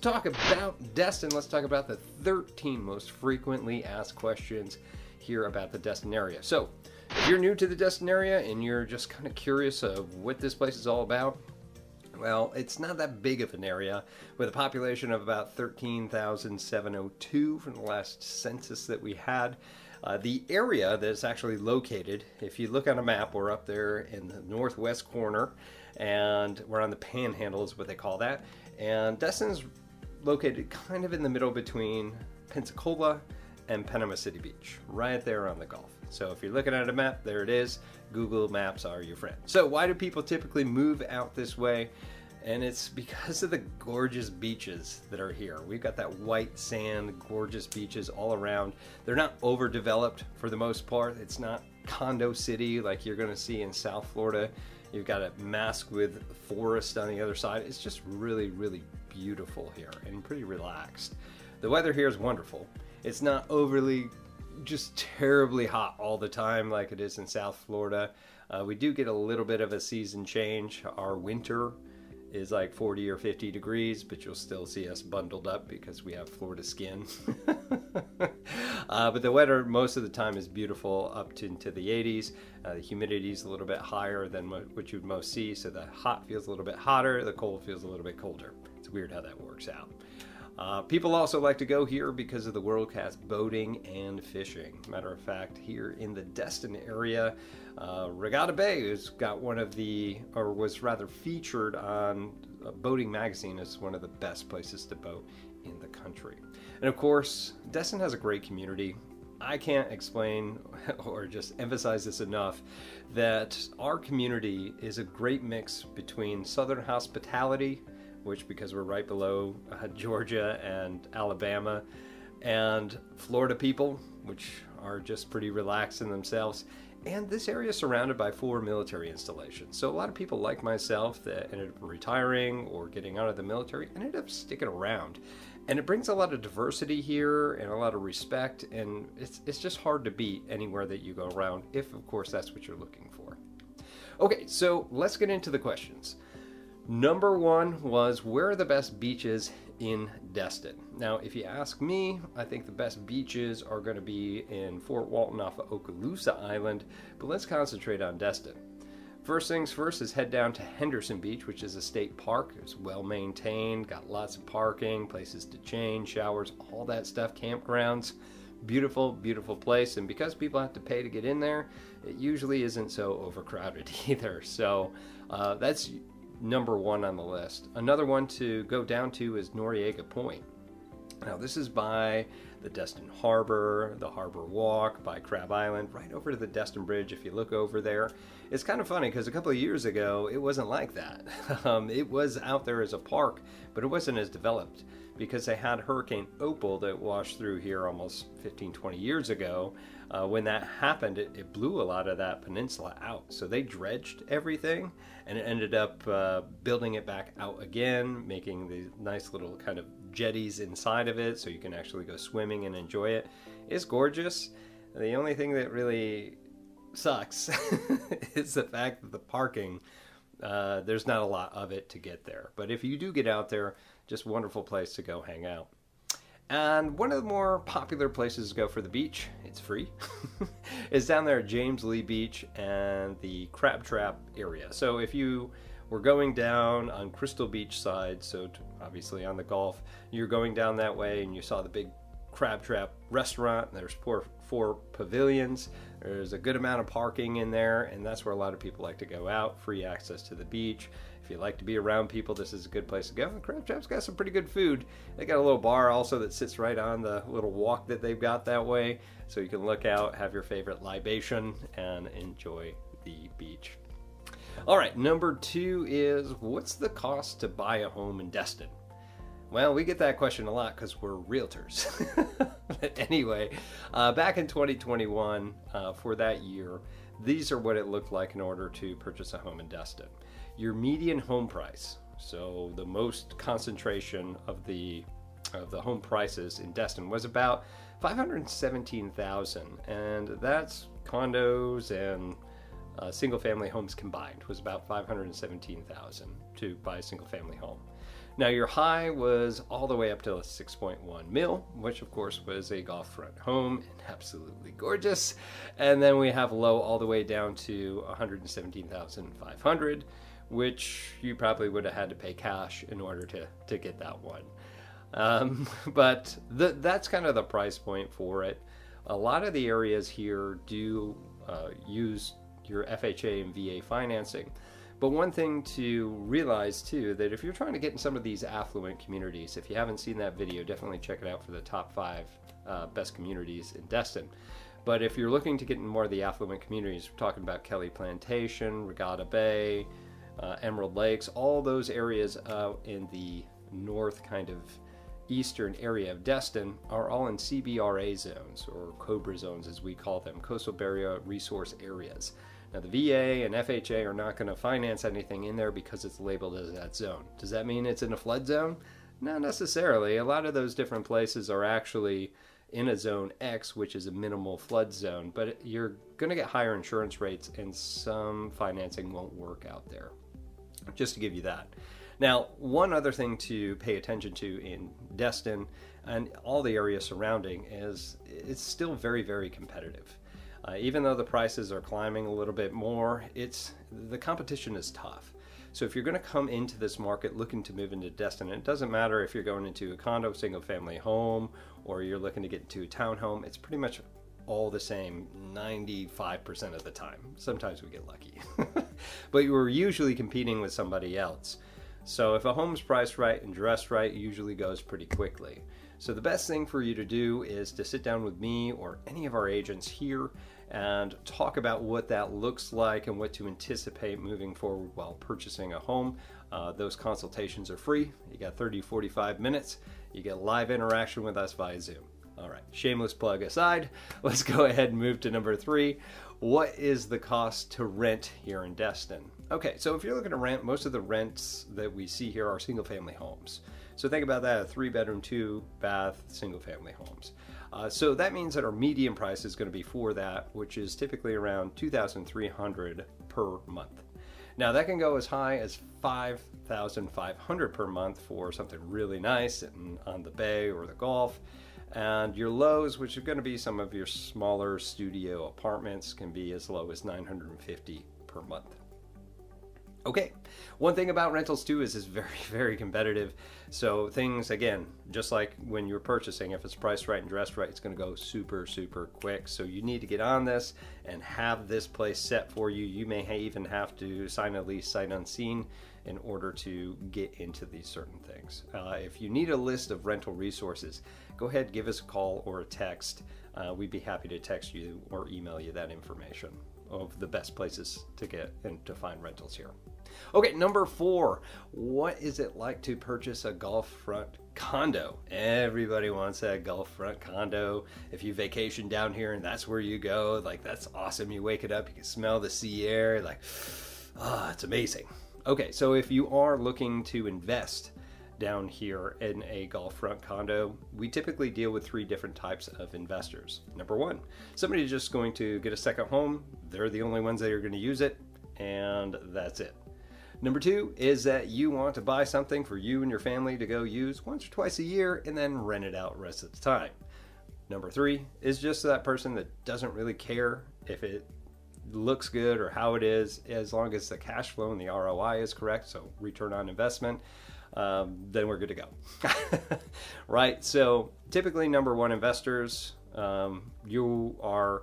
Talk about Destin. Let's talk about the 13 most frequently asked questions here about the Destin area. So, if you're new to the Destin area and you're just kind of curious of what this place is all about, well, it's not that big of an area with a population of about 13,702 from the last census that we had. Uh, the area that's actually located, if you look on a map, we're up there in the northwest corner and we're on the panhandle, is what they call that. And Destin's located kind of in the middle between Pensacola and Panama City Beach, right there on the Gulf. So if you're looking at a map, there it is. Google Maps are your friend. So why do people typically move out this way? And it's because of the gorgeous beaches that are here. We've got that white sand, gorgeous beaches all around. They're not overdeveloped for the most part. It's not condo city like you're to see in South Florida. You've got a mask with forest on the other side. It's just really, really beautiful here and pretty relaxed. The weather here is wonderful. It's not overly just terribly hot all the time like it is in South Florida. Uh, we do get a little bit of a season change. Our winter is like 40 or 50 degrees, but you'll still see us bundled up because we have Florida skin. uh, but the weather most of the time is beautiful up to into the 80s. Uh, the humidity is a little bit higher than what you'd most see, so the hot feels a little bit hotter, the cold feels a little bit colder. It's weird how that works out. Uh, people also like to go here because of the world class boating and fishing. Matter of fact, here in the Destin area, uh, Regatta Bay has got one of the, or was rather featured on a Boating Magazine as one of the best places to boat in the country. And of course, Destin has a great community. I can't explain or just emphasize this enough that our community is a great mix between Southern hospitality which because we're right below uh, Georgia and Alabama, and Florida people, which are just pretty relaxed in themselves. And this area is surrounded by four military installations. So a lot of people like myself that ended up retiring or getting out of the military ended up sticking around. And it brings a lot of diversity here and a lot of respect. And it's, it's just hard to beat anywhere that you go around, if of course that's what you're looking for. Okay, so let's get into the questions. Number one was where are the best beaches in Destin? Now, if you ask me, I think the best beaches are going to be in Fort Walton off of Okaloosa Island, but let's concentrate on Destin. First things first is head down to Henderson Beach, which is a state park. It's well maintained, got lots of parking, places to change, showers, all that stuff, campgrounds. Beautiful, beautiful place. And because people have to pay to get in there, it usually isn't so overcrowded either. So uh, that's number one on the list. Another one to go down to is Noriega Point. Now, this is by the Destin Harbor, the Harbor Walk, by Crab Island, right over to the Destin Bridge. If you look over there, it's kind of funny because a couple of years ago it wasn't like that. Um, it was out there as a park, but it wasn't as developed because they had Hurricane Opal that washed through here almost 15, 20 years ago. Uh, when that happened, it, it, blew a lot of that peninsula out. So they dredged everything and it ended up uh, building it back out again, making these nice little kind of jetties inside of it so you can actually go swimming and enjoy it. It's gorgeous. The only thing that really sucks is the fact that the parking, uh, there's not a lot of it to get there. But if you do get out there, just wonderful place to go hang out. And one of the more popular places to go for the beach, it's free, is down there at James Lee Beach and the Crab Trap area. So if you were going down on Crystal Beach side, so obviously on the Gulf, you're going down that way and you saw the big Crab Trap restaurant. There's four, four pavilions. There's a good amount of parking in there, and that's where a lot of people like to go out. Free access to the beach. If you like to be around people, this is a good place to go. And Crab Trap's got some pretty good food. They got a little bar also that sits right on the little walk that they've got that way, so you can look out, have your favorite libation, and enjoy the beach. All right, number two is what's the cost to buy a home in Destin? Well, we get that question a lot because we're realtors. But anyway, uh, back in 2021, uh, for that year, these are what it looked like in order to purchase a home in Destin. Your median home price, so the most concentration of the of the home prices in Destin was about 517,000, and that's condos and uh, single family homes combined was about 517,000 to buy a single family home. Now your high was all the way up to 6.1 mil, which of course was a Gulf front home and absolutely gorgeous. And then we have low all the way down to 117,500, which you probably would have had to pay cash in order to, to get that one. Um, but the, that's kind of the price point for it. A lot of the areas here do uh, use your FHA and VA financing. But one thing to realize too that if you're trying to get in some of these affluent communities, if you haven't seen that video, definitely check it out for the top five uh, best communities in Destin. But if you're looking to get in more of the affluent communities, we're talking about Kelly Plantation, Regatta Bay, uh, Emerald Lakes, all those areas uh, in the north kind of eastern area of Destin are all in CBRA zones, or COBRA zones as we call them, Coastal Barrier Resource Areas. Now, the VA and FHA are not going to finance anything in there because it's labeled as that zone. Does that mean it's in a flood zone? Not necessarily. A lot of those different places are actually in a zone X, which is a minimal flood zone, but you're going to get higher insurance rates and some financing won't work out there. Just to give you that. Now, one other thing to pay attention to in Destin and all the area surrounding is it's still very, very competitive. Uh, even though the prices are climbing a little bit more, it's the competition is tough. So if you're going to come into this market looking to move into Destin, it doesn't matter if you're going into a condo, single family home, or you're looking to get into a townhome, it's pretty much all the same 95% of the time. Sometimes we get lucky. but you're usually competing with somebody else. So if a home's priced right and dressed right, it usually goes pretty quickly. So the best thing for you to do is to sit down with me or any of our agents here and talk about what that looks like and what to anticipate moving forward while purchasing a home. Uh, those consultations are free. You got 30, 45 minutes. You get live interaction with us via Zoom. All right, shameless plug aside, let's go ahead and move to number three. What is the cost to rent here in Destin? Okay, so if you're looking to rent, most of the rents that we see here are single family homes. So think about that, a three bedroom, two bath, single family homes. Uh, so that means that our median price is going to be for that, which is typically around 2,300 per month. Now that can go as high as 5,500 per month for something really nice on the bay or the Gulf. And your lows, which are going to be some of your smaller studio apartments, can be as low as 950 per month. Okay, one thing about rentals too is it's very, very competitive. So things, again, just like when you're purchasing, if it's priced right and dressed right, it's gonna go super, super quick. So you need to get on this and have this place set for you. You may even have to sign a lease sight unseen in order to get into these certain things. Uh, if you need a list of rental resources, go ahead, give us a call or a text. Uh, we'd be happy to text you or email you that information of the best places to get and to find rentals here. Okay, number four. What is it like to purchase a Gulf front condo? Everybody wants a Gulf front condo. If you vacation down here and that's where you go, like that's awesome. You wake it up, you can smell the sea air, like, ah, oh, it's amazing. Okay, so if you are looking to invest down here in a Gulf front condo, we typically deal with three different types of investors. Number one, somebody is just going to get a second home, they're the only ones that are going to use it, and that's it. Number two is that you want to buy something for you and your family to go use once or twice a year and then rent it out rest of the time. Number three is just that person that doesn't really care if it looks good or how it is, as long as the cash flow and the ROI is correct, so return on investment, um, then we're good to go. right? So typically, number one investors, um, you are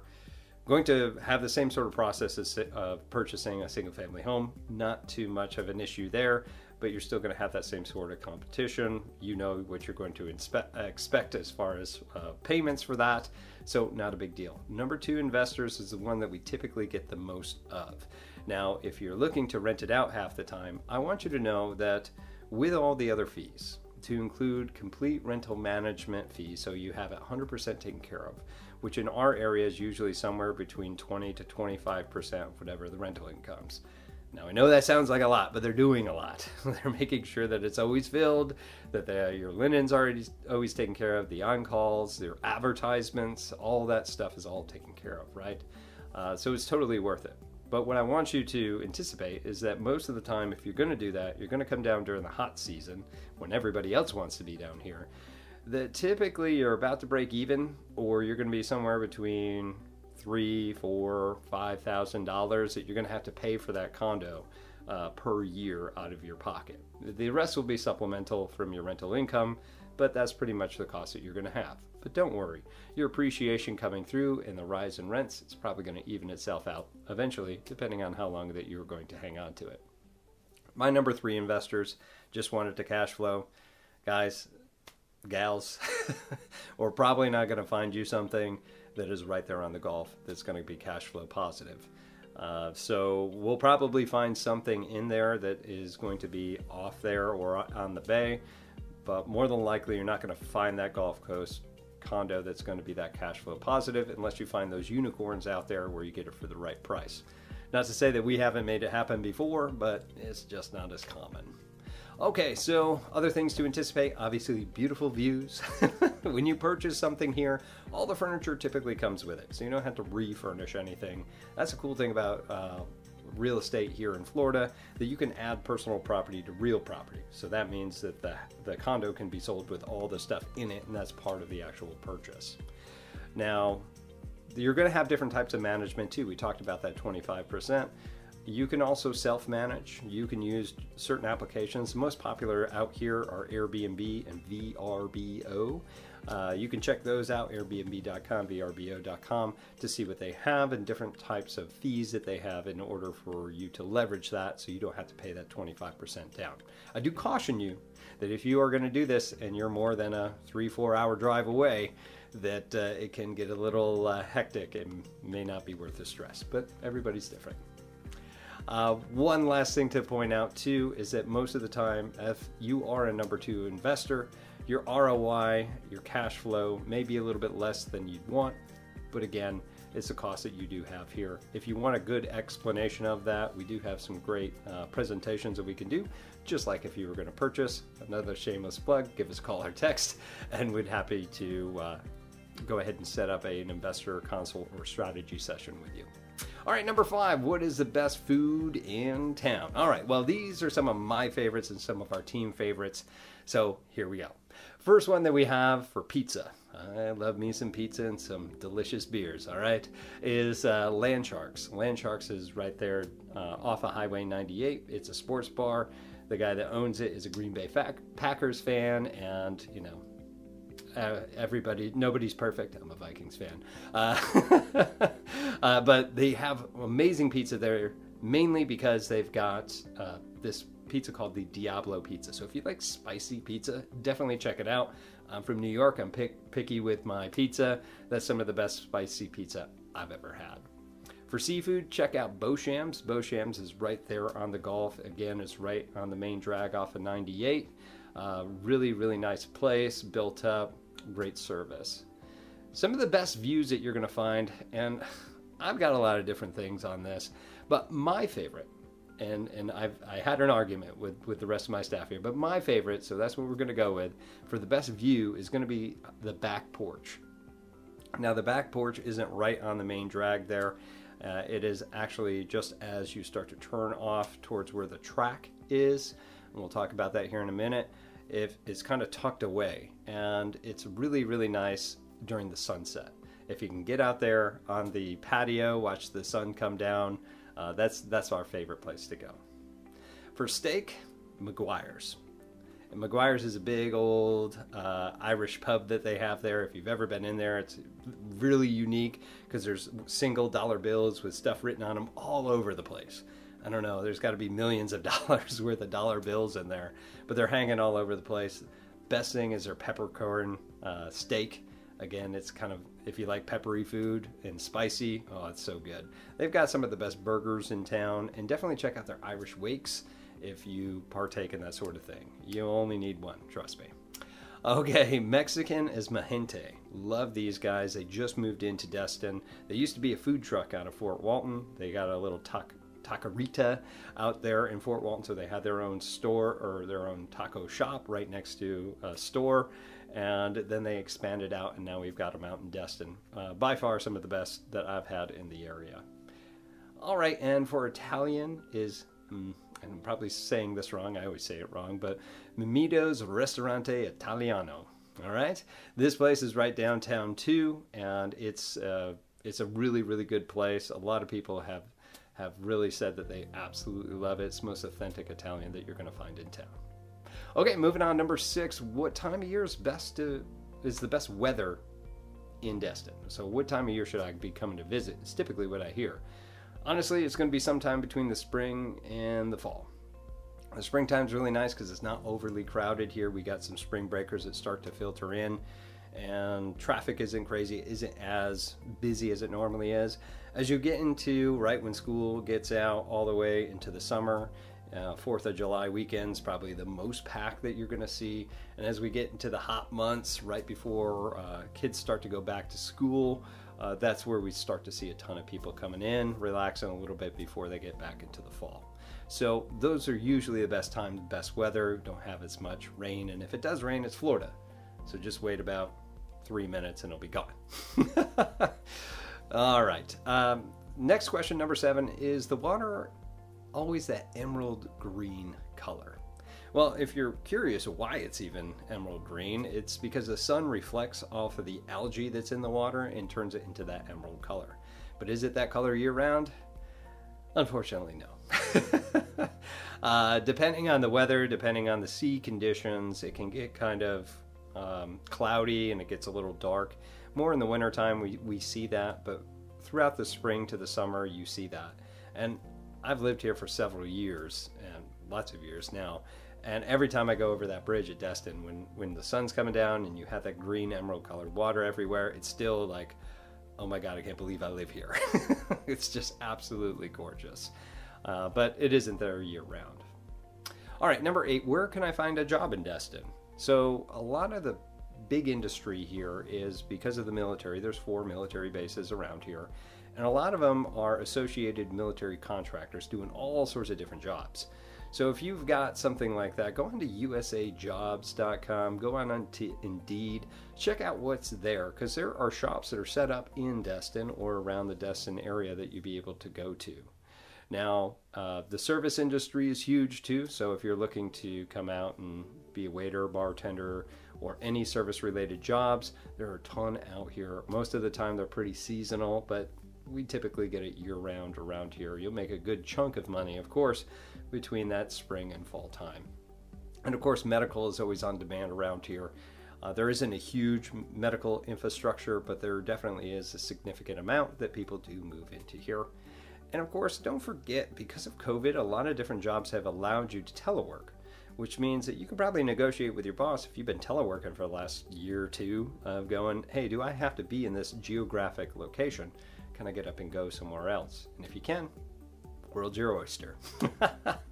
going to have the same sort of process as uh, purchasing a single family home. Not too much of an issue there, but you're still going to have that same sort of competition. You know what you're going to inspe- expect as far as uh, payments for that, so not a big deal. Number two investors is the one that we typically get the most of. Now, if you're looking to rent it out half the time, I want you to know that with all the other fees, to include complete rental management fees so you have it 100% taken care of, which in our area is usually somewhere between 20 to 25% of whatever the rental incomes. Now I know that sounds like a lot, but they're doing a lot. they're making sure that it's always filled, that your linen's already always taken care of, the on-calls, their advertisements, all that stuff is all taken care of, right? Uh, so it's totally worth it. But what I want you to anticipate is that most of the time, if you're going to do that, you're going to come down during the hot season when everybody else wants to be down here. That typically you're about to break even, or you're going to be somewhere between three, four, five thousand dollars that you're going to have to pay for that condo uh, per year out of your pocket. The rest will be supplemental from your rental income, but that's pretty much the cost that you're going to have. But don't worry, your appreciation coming through and the rise in rents, it's probably going to even itself out eventually, depending on how long that you're going to hang on to it. My number three investors just wanted to cash flow. Guys, gals, we're probably not going to find you something that is right there on the Gulf that's going to be cash flow positive. Uh, so we'll probably find something in there that is going to be off there or on the bay, but more than likely you're not going to find that golf course condo that's going to be that cash flow positive unless you find those unicorns out there where you get it for the right price. Not to say that we haven't made it happen before, but it's just not as common. Okay, so other things to anticipate obviously, beautiful views. when you purchase something here, all the furniture typically comes with it, so you don't have to refurnish anything. That's a cool thing about uh, real estate here in Florida that you can add personal property to real property. So that means that the, the condo can be sold with all the stuff in it, and that's part of the actual purchase. Now, you're going to have different types of management too. We talked about that 25%. You can also self manage. You can use certain applications. The most popular out here are Airbnb and VRBO. Uh, you can check those out, airbnb.com, vrbo.com, to see what they have and different types of fees that they have in order for you to leverage that so you don't have to pay that 25% down. I do caution you that if you are going to do this and you're more than a three, four hour drive away, that uh, it can get a little uh, hectic and may not be worth the stress, but everybody's different. Uh, one last thing to point out too is that most of the time, if you are a number two investor, your ROI, your cash flow may be a little bit less than you'd want, but again, it's a cost that you do have here. If you want a good explanation of that, we do have some great uh, presentations that we can do, just like if you were going to purchase. Another shameless plug, give us a call or text, and we'd happy to uh, go ahead and set up a, an investor consult or strategy session with you. All right, number five, what is the best food in town? All right, well, these are some of my favorites and some of our team favorites. So here we go. First one that we have for pizza. I love me some pizza and some delicious beers, all right, is uh, Land Sharks. Land Sharks is right there uh, off of Highway 98. It's a sports bar. The guy that owns it is a Green Bay Packers fan, and, you know, uh, everybody, nobody's perfect. I'm a Vikings fan. Uh, uh, but they have amazing pizza there, mainly because they've got uh, this pizza called the Diablo Pizza. So if you like spicy pizza, definitely check it out. I'm from New York. I'm pick, picky with my pizza. That's some of the best spicy pizza I've ever had. For seafood, check out Boshamps. Boshamps is right there on the Gulf. Again, it's right on the main drag off of 98. Uh, really, really nice place, built up, great service. Some of the best views that you're going to find, and I've got a lot of different things on this, but my favorite, and and I've I had an argument with with the rest of my staff here, but my favorite, so that's what we're going to go with for the best view is going to be the back porch. Now the back porch isn't right on the main drag there. Uh, it is actually just as you start to turn off towards where the track is, and we'll talk about that here in a minute if it's kind of tucked away and it's really really nice during the sunset if you can get out there on the patio watch the sun come down uh, that's that's our favorite place to go for steak mcguire's and mcguire's is a big old uh, irish pub that they have there if you've ever been in there it's really unique because there's single dollar bills with stuff written on them all over the place I don't know, there's got to be millions of dollars worth of dollar bills in there, but they're hanging all over the place. Best thing is their peppercorn uh, steak. Again, it's kind of, if you like peppery food and spicy, oh, it's so good. They've got some of the best burgers in town, and definitely check out their Irish Wakes if you partake in that sort of thing. You only need one, trust me. Okay, Mexican Esmajente. Love these guys. They just moved into Destin. They used to be a food truck out of Fort Walton. They got a little tac- taquerita out there in Fort Walton, so they had their own store or their own taco shop right next to a store. And then they expanded out, and now we've got them out in Destin. Uh, by far, some of the best that I've had in the area. All right, and for Italian is, mm, and I'm probably saying this wrong, I always say it wrong, but Mimito's Ristorante Italiano. All right, this place is right downtown too, and it's uh, it's a really really good place. A lot of people have have really said that they absolutely love it. It's most authentic Italian that you're going to find in town. Okay, moving on. Number six. What time of year is best to is the best weather in Destin? So, what time of year should I be coming to visit? It's typically what I hear. Honestly, it's going to be sometime between the spring and the fall. The springtime's really nice because it's not overly crowded here. We got some spring breakers that start to filter in, and traffic isn't crazy, isn't as busy as it normally is. As you get into right when school gets out, all the way into the summer, uh, Fourth of July weekends probably the most packed that you're going to see. And as we get into the hot months, right before uh, kids start to go back to school, uh, that's where we start to see a ton of people coming in, relaxing a little bit before they get back into the fall. So those are usually the best time, the best weather. Don't have as much rain, and if it does rain, it's Florida. So just wait about three minutes and it'll be gone. All right. Um, next question, number seven, is the water always that emerald green color? Well, if you're curious why it's even emerald green, it's because the sun reflects off of the algae that's in the water and turns it into that emerald color. But is it that color year round? Unfortunately, no. uh, depending on the weather, depending on the sea conditions, it can get kind of um, cloudy and it gets a little dark. More in the wintertime, we, we see that, but throughout the spring to the summer, you see that. And I've lived here for several years and lots of years now. And every time I go over that bridge at Destin, when, when the sun's coming down and you have that green emerald colored water everywhere, it's still like, oh my God, I can't believe I live here. it's just absolutely gorgeous. Uh, but it isn't there year round. All right, number eight, where can I find a job in Destin? So, a lot of the big industry here is because of the military. There's four military bases around here, and a lot of them are associated military contractors doing all sorts of different jobs. So if you've got something like that, go on to usajobs.com, go on to Indeed, check out what's there because there are shops that are set up in Destin or around the Destin area that you'd be able to go to. Now, uh, the service industry is huge too, so if you're looking to come out and be a waiter, bartender, or any service related jobs, there are a ton out here. Most of the time, they're pretty seasonal, but we typically get it year round around here. You'll make a good chunk of money, of course, between that spring and fall time. And of course, medical is always on demand around here. Uh, there isn't a huge medical infrastructure, but there definitely is a significant amount that people do move into here. And of course, don't forget, because of COVID, a lot of different jobs have allowed you to telework, which means that you can probably negotiate with your boss if you've been teleworking for the last year or two of going, hey, do I have to be in this geographic location? Can I get up and go somewhere else? And if you can, world's your oyster.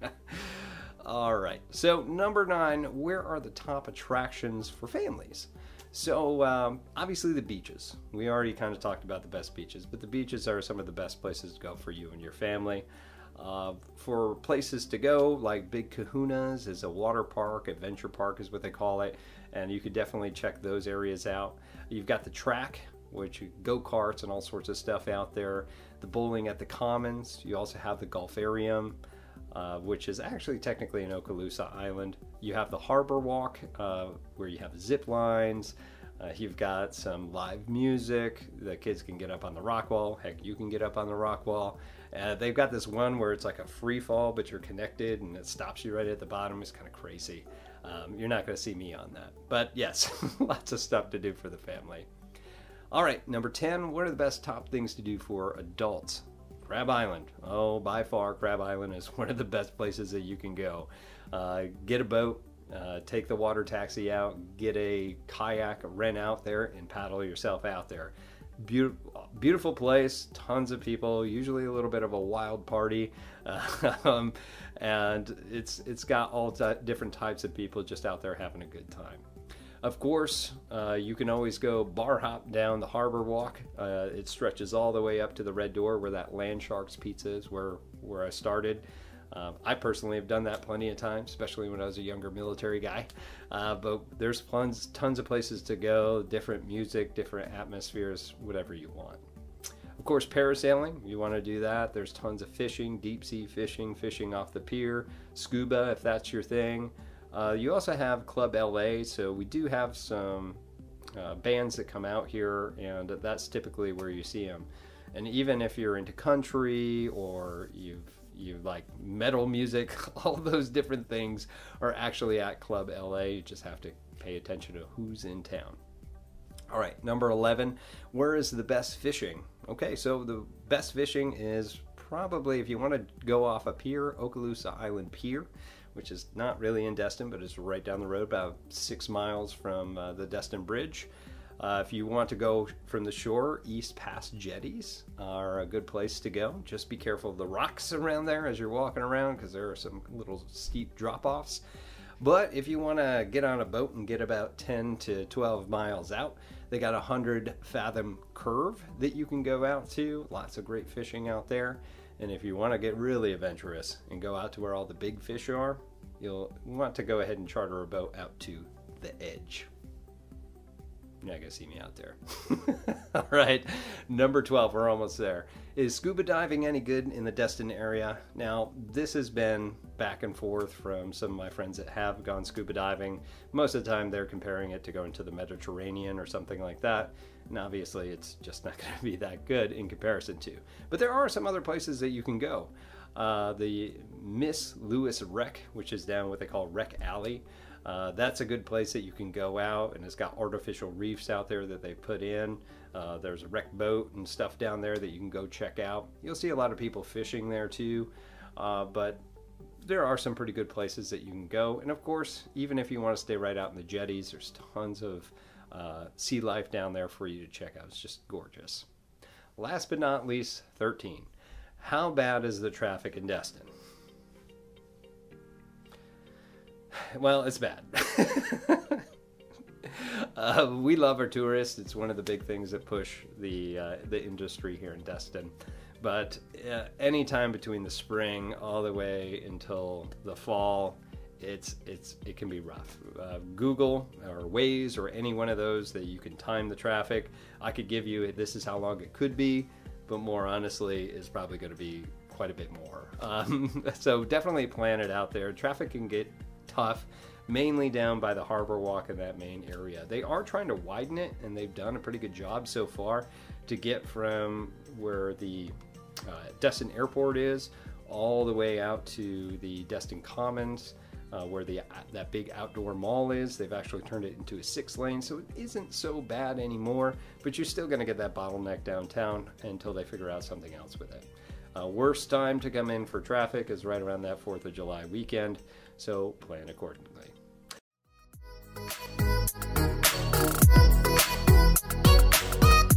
All right. So, number nine, where are the top attractions for families? So, um, obviously, the beaches. We already kind of talked about the best beaches, but the beaches are some of the best places to go for you and your family. Uh, for places to go, like Big Kahuna's is a water park, adventure park is what they call it, and you could definitely check those areas out. You've got the track, which go karts and all sorts of stuff out there. The bowling at the Commons. You also have the Gulfarium, uh, which is actually technically in Okaloosa Island. You have the Harbor Walk, uh, where you have zip lines. Uh, you've got some live music. The kids can get up on the rock wall. Heck, you can get up on the rock wall. Uh, they've got this one where it's like a free fall, but you're connected and it stops you right at the bottom. It's kind of crazy. Um, you're not going to see me on that. But yes, lots of stuff to do for the family. All right, number 10, what are the best top things to do for adults? Crab Island. Oh, by far, Crab Island is one of the best places that you can go. Uh, get a boat, uh, take the water taxi out, get a kayak, rent out there, and paddle yourself out there. Beautiful, beautiful place, tons of people, usually a little bit of a wild party, um, and it's it's got all t- different types of people just out there having a good time. Of course, uh, you can always go bar hop down the harbor walk. Uh, it stretches all the way up to the Red Door where that Land Sharks Pizza is, where, where I started. Uh, I personally have done that plenty of times, especially when I was a younger military guy. Uh, but there's tons, tons of places to go, different music, different atmospheres, whatever you want. Of course, parasailing, you want to do that. There's tons of fishing, deep sea fishing, fishing off the pier, scuba if that's your thing. Uh, you also have Club LA, so we do have some uh, bands that come out here, and that's typically where you see them. And even if you're into country or you've you like metal music, all those different things are actually at Club LA. You just have to pay attention to who's in town. All right, number 11, where is the best fishing? Okay, so the best fishing is probably if you want to go off a pier, Okaloosa Island Pier, which is not really in Destin, but it's right down the road, about six miles from uh, the Destin Bridge. Uh, if you want to go from the shore, East Pass jetties are a good place to go. Just be careful of the rocks around there as you're walking around because there are some little steep drop offs. But if you want to get on a boat and get about 10 to 12 miles out, they got a 100 fathom curve that you can go out to. Lots of great fishing out there. And if you want to get really adventurous and go out to where all the big fish are, you'll want to go ahead and charter a boat out to the edge. You're not gonna see me out there. All right, number 12, we're almost there. Is scuba diving any good in the Destin area? Now, this has been back and forth from some of my friends that have gone scuba diving. Most of the time, they're comparing it to going to the Mediterranean or something like that. And obviously, it's just not going to be that good in comparison to. But there are some other places that you can go. Uh, the Miss Louise Wreck, which is down what they call Wreck Alley. Uh, that's a good place that you can go out, and it's got artificial reefs out there that they put in. Uh, there's a wreck boat and stuff down there that you can go check out. You'll see a lot of people fishing there too, uh, but there are some pretty good places that you can go. And of course, even if you want to stay right out in the jetties, there's tons of uh, sea life down there for you to check out. It's just gorgeous. Last but not least, 13. How bad is the traffic in Destin? Well, it's bad. uh, we love our tourists. It's one of the big things that push the uh, the industry here in Destin. But uh, anytime between the spring all the way until the fall, it's it's it can be rough. Uh, Google or Waze or any one of those that you can time the traffic. I could give you this is how long it could be, but more honestly, is probably going to be quite a bit more. Um, so definitely plan it out there. Traffic can get tough, mainly down by the Harbor Walk in that main area. They are trying to widen it, and they've done a pretty good job so far to get from where the uh, Destin Airport is all the way out to the Destin Commons. Uh, where the that big outdoor mall is. They've actually turned it into a six lane, so it isn't so bad anymore. But you're still going to get that bottleneck downtown until they figure out something else with it. Uh, worst time to come in for traffic is right around that 4th of July weekend so plan accordingly.